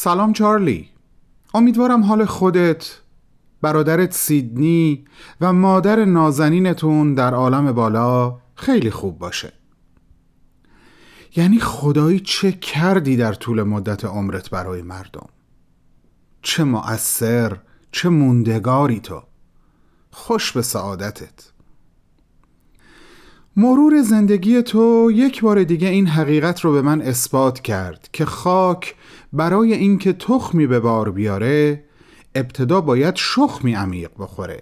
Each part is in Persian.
سلام چارلی. امیدوارم حال خودت برادرت سیدنی و مادر نازنینتون در عالم بالا خیلی خوب باشه. یعنی خدایی چه کردی در طول مدت عمرت برای مردم؟ چه مؤثر چه موندگاری تو؟ خوش به سعادتت. مرور زندگی تو یک بار دیگه این حقیقت رو به من اثبات کرد که خاک برای اینکه تخمی به بار بیاره ابتدا باید شخمی عمیق بخوره.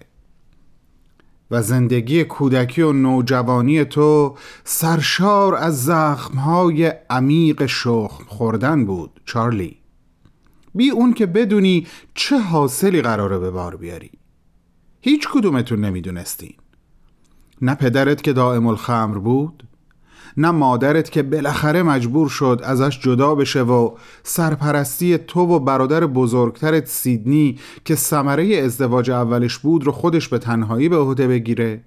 و زندگی کودکی و نوجوانی تو سرشار از زخمهای عمیق شخم خوردن بود چارلی. بی اون که بدونی چه حاصلی قراره به بار بیاری. هیچ کدومتون نمی‌دونستین. نه پدرت که دائم الخمر بود نه مادرت که بالاخره مجبور شد ازش جدا بشه و سرپرستی تو و برادر بزرگترت سیدنی که ثمره ازدواج اولش بود رو خودش به تنهایی به عهده بگیره.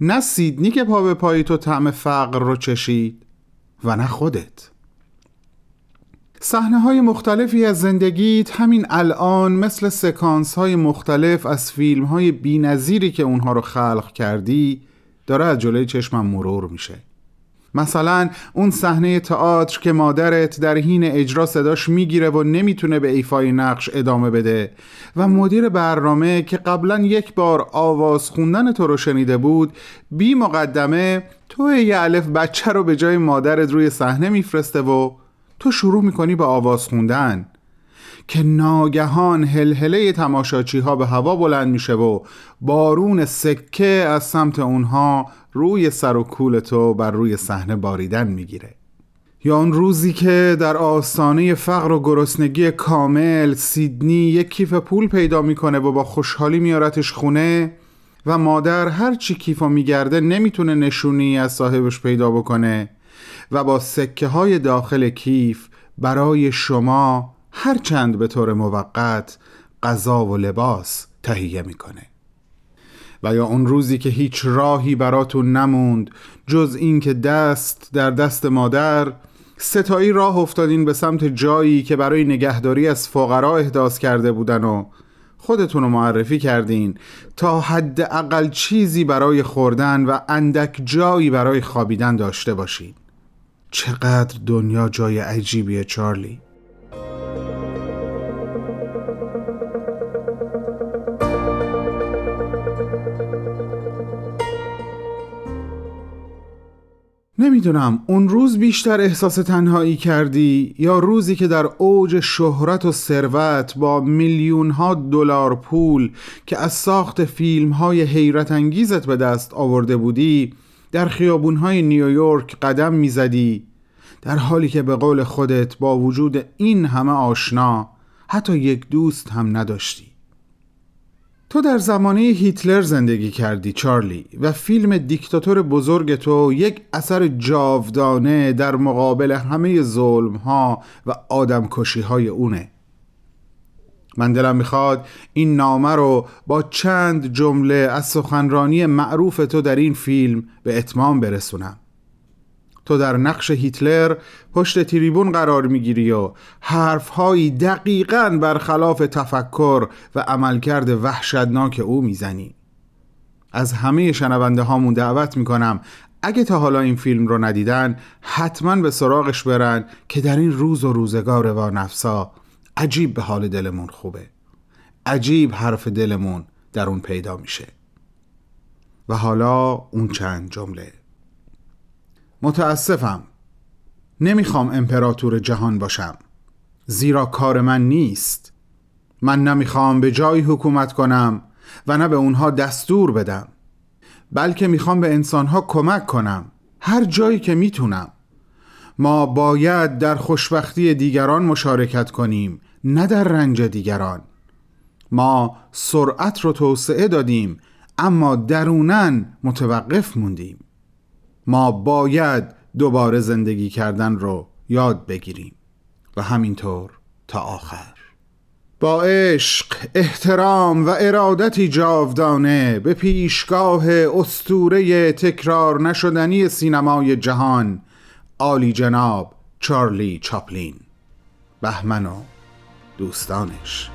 نه سیدنی که پا به پایی تو طعم فقر رو چشید و نه خودت. صحنه های مختلفی از زندگیت همین الان مثل سکانس های مختلف از فیلم های بی که اونها رو خلق کردی داره از جلوی چشمم مرور میشه. مثلا اون صحنه تئاتر که مادرت در حین اجرا صداش می‌گیره و نمی‌تونه به ایفای نقش ادامه بده و مدیر برنامه که قبلا یک بار آواز خوندن تو رو شنیده بود بی مقدمه تو یه الف بچه رو به جای مادرت روی صحنه میفرسته و تو شروع می‌کنی به آواز خوندن که ناگهان هلهله تماشاچی ها به هوا بلند میشه و بارون سکه از سمت اونها روی سر و کول تو بر روی صحنه باریدن می‌گیره. یا اون روزی که در آستانه فقر و گرسنگی کامل سیدنی یک کیف پول پیدا می‌کنه و با خوشحالی میارتش خونه و مادر هر چی کیفو میگرده نمی‌تونه نشونی از صاحبش پیدا بکنه و با سکه های داخل کیف برای شما هرچند به طور موقت غذا و لباس تهیه می‌کنه. و یا اون روزی که هیچ راهی براتون نموند جز اینکه دست در دست مادر ستایی راه افتادین به سمت جایی که برای نگهداری از فقرا احداث کرده بودن و خودتون رو معرفی کردین تا حد اقل چیزی برای خوردن و اندک جایی برای خوابیدن داشته باشین. چقدر دنیا جای عجیبیه چارلی؟ نمی‌دونم اون روز بیشتر احساس تنهایی کردی یا روزی که در اوج شهرت و ثروت با میلیون ها دلار پول که از ساخت فیلم های حیرت انگیزت به دست آورده بودی در خیابون های نیویورک قدم می‌زدی در حالی که به قول خودت با وجود این همه آشنا حتی یک دوست هم نداشتی. تو در زمانه هیتلر زندگی کردی چارلی و فیلم دیکتاتور بزرگ تو یک اثر جاودانه در مقابل همه ظلم ها و آدم کشی های اونه. من دلم می‌خواد این نامه رو با چند جمله از سخنرانی معروف تو در این فیلم به اتمام برسونم. تو در نقش هیتلر پشت تریبون قرار می‌گیری و حرفهایی دقیقا برخلاف تفکر و عملکرد وحشتناک او می‌زنی. از همه شنونده هامون دعوت می‌کنم اگه تا حالا این فیلم رو ندیدن حتما به سراغش برن که در این روز و روزگار و نفسا عجیب به حال دلمون خوبه. عجیب حرف دلمون در اون پیدا میشه. و حالا اون چند جمله. متاسفم. نمی‌خوام امپراتور جهان باشم. زیرا کار من نیست. من نمی‌خوام به جایی حکومت کنم و نه به اونها دستور بدم. بلکه می‌خوام به انسانها کمک کنم. هر جایی که می‌تونم. ما باید در خوشبختی دیگران مشارکت کنیم نه در رنج دیگران. ما سرعت رو توسعه دادیم اما درونن متوقف موندیم. ما باید دوباره زندگی کردن رو یاد بگیریم. و همینطور تا آخر. با عشق، احترام و ارادتی جاودانه به پیشگاه استوره تکرار نشدنی سینمای جهان عالی جناب چارلی چاپلین. بهمن و دوستانش.